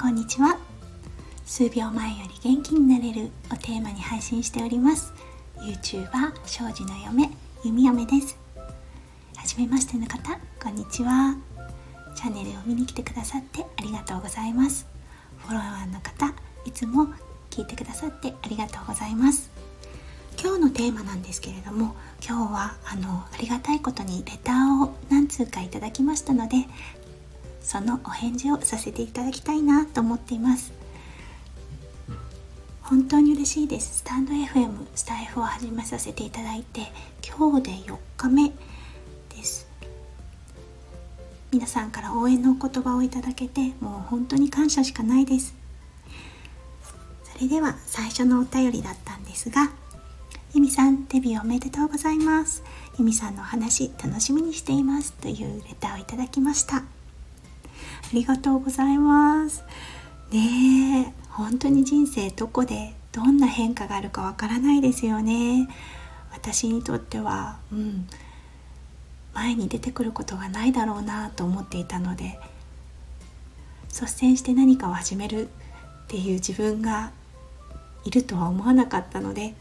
こんにちは。数秒前より元気になれるをテーマに配信しております。YouTuber 庄司の嫁弓嫁です。初めましての方こんにちは。チャンネルを見に来てくださってありがとうございます。フォロワーの方いつも聞いてくださってありがとうございます。今日のテーマなんですけれども今日はあのありがたいことにレターを何通かいただきましたのでそのお返事をさせていただきたいなと思っています。本当に嬉しいです。スタンド FM スタイフを始めさせていただいて今日で4日目です。皆さんから応援のお言葉をいただけてもう本当に感謝しかないです。それでは最初のお便りだったんですがゆみさんデビューおめでとうございます。ゆみさんのお話楽しみにしています。というレターをいただきました。りがとうございます。ねえ本当に人生どこでどんな変化があるかわからないですよね。私にとってはうん前に出てくることがないだろうなと思っていたので率先して何かを始めるっていう自分がいるとは思わなかったので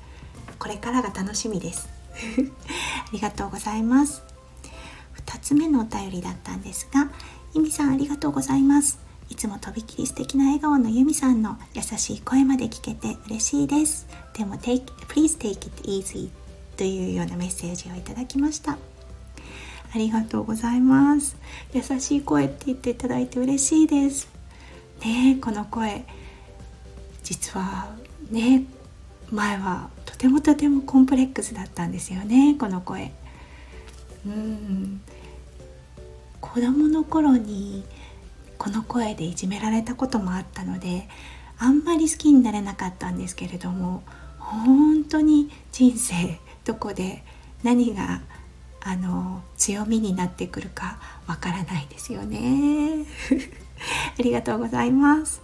これからが楽しみです。ありがとうございます。2つ目のお便りだったんですがゆみさんありがとうございます。いつもとびきり素敵な笑顔のユミさんの優しい声まで聞けて嬉しいです。でも take, please take it easy というようなメッセージをいただきました。ありがとうございます。優しい声って言っていただいて嬉しいです。ねこの声実はね前はとてもとてもコンプレックスだったんですよねこの声。うん子供の頃にこの声でいじめられたこともあったのであんまり好きになれなかったんですけれども本当に人生どこで何があの強みになってくるかわからないですよね。ありがとうございます。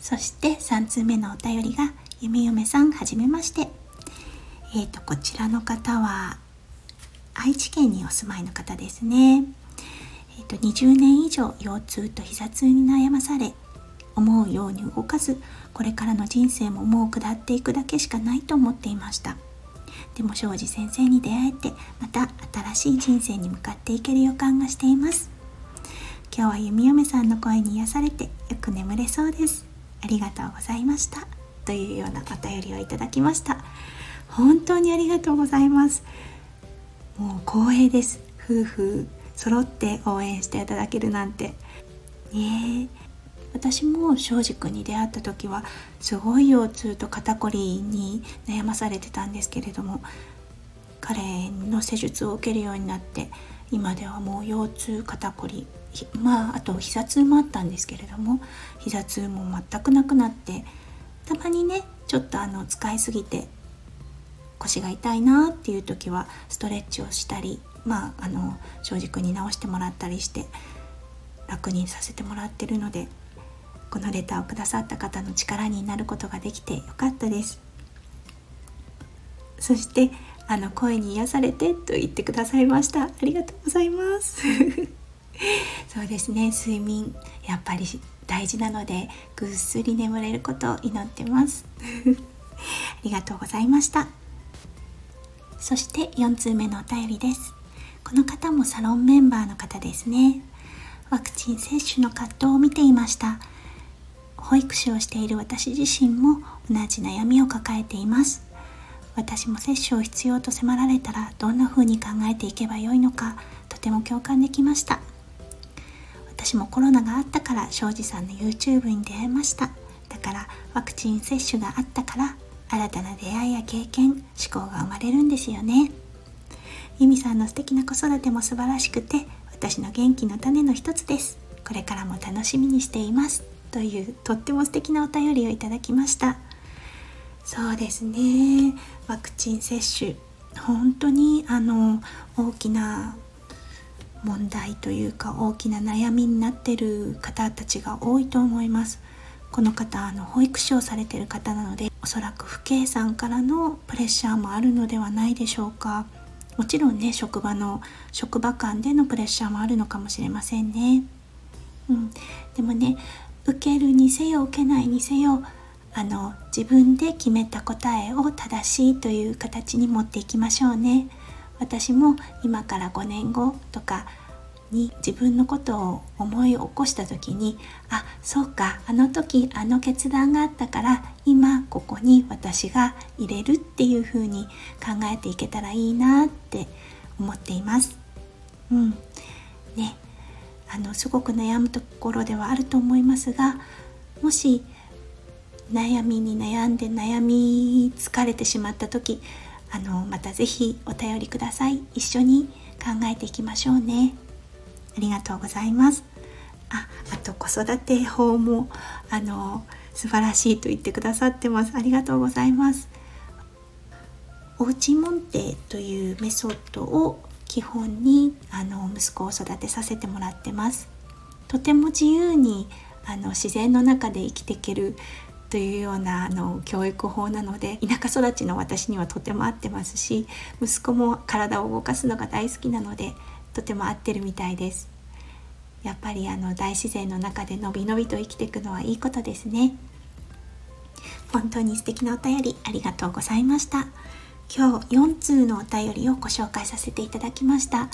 そして3通目のお便りがゆみゆめさんはじめまして。えーとこちらの方は愛知県にお住まいの方ですね。えーと、20年以上腰痛と膝痛に悩まされ思うように動かずこれからの人生ももう下っていくだけしかないと思っていました。でも庄司先生に出会えてまた新しい人生に向かっていける予感がしています。今日は弓嫁さんの声に癒されてよく眠れそうです。ありがとうございました。というようなお便りをいただきました。本当にありがとうございます。もう光栄です。夫婦揃って応援していただけるなんて。ね私も庄司君に出会った時はすごい腰痛と肩こりに悩まされてたんですけれども彼の施術を受けるようになって今ではもう腰痛肩こりまああと膝痛もあったんですけれども膝痛も全くなくなってたまにねちょっとあの使いすぎて腰が痛いなっていう時はストレッチをしたりまああの正直に直してもらったりして楽にさせてもらってるのでこのレターをくださった方の力になることができてよかったです。そしてあの声に癒されてと言ってくださいました。ありがとうございます。そうですね。睡眠やっぱり大事なのでぐっすり眠れることを祈ってます。ありがとうございました。そして4通目のお便りです。この方もサロンメンバーの方ですね。ワクチン接種の葛藤を見ていました。保育士をしている私自身も同じ悩みを抱えています。私も接種を必要と迫られたらどんな風に考えていけばよいのかとても共感できました。私もコロナがあったから庄司さんの YouTube に出会いました。だからワクチン接種があったから新たな出会いや経験思考が生まれるんですよね。由美さんの素敵な子育ても素晴らしくて私の元気の種の一つです。これからも楽しみにしています。というとっても素敵なお便りをいただきました。そうですね。ワクチン接種本当にあの大きな問題というか大きな悩みになってる方たちが多いと思います。この方あの保育士をされてる方なのでおそらく不敬さんからのプレッシャーもあるのではないでしょうか。もちろんね職場の職場間でのプレッシャーもあるのかもしれませんね。うん、でもね受けるにせよ受けないにせよあの自分で決めた答えを正しいという形に持っていきましょうね。私も今から5年後とかに自分のことを思い起こした時にあそうかあの時あの決断があったから今ここに私が入れるっていう風に考えていけたらいいなって思っています。うん。ね。あのすごく悩むところではあると思いますがもし悩みに悩んで悩み疲れてしまった時あのまた是非お便りください。一緒に考えていきましょうね。ありがとうございます。ああと子育て法もあの素晴らしいと言ってくださってます。ありがとうございます。おうちモンテというメソッドを基本にあの息子を育てさせてもらってます。とても自由にあの自然の中で生きていけるというようなあの教育法なので田舎育ちの私にはとても合ってますし息子も体を動かすのが大好きなのでとても合ってるみたいです。やっぱりあの大自然の中でのびのびと生きていくのはいいことですね。本当に素敵なお便りありがとうございました。今日4通のお便りをご紹介させていただきました。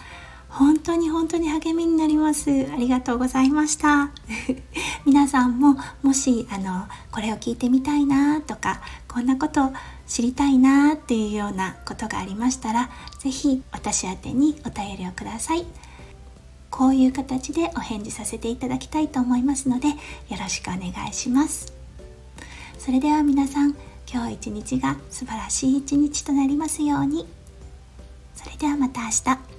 本当に本当に励みになります。ありがとうございました。皆さんももしあのこれを聞いてみたいなとかこんなこと知りたいなっていうようなことがありましたら是非私宛にお便りをください。こういう形でお返事させていただきたいと思いますのでよろしくお願いします。それでは皆さん今日一日が素晴らしい一日となりますように。それではまた明日。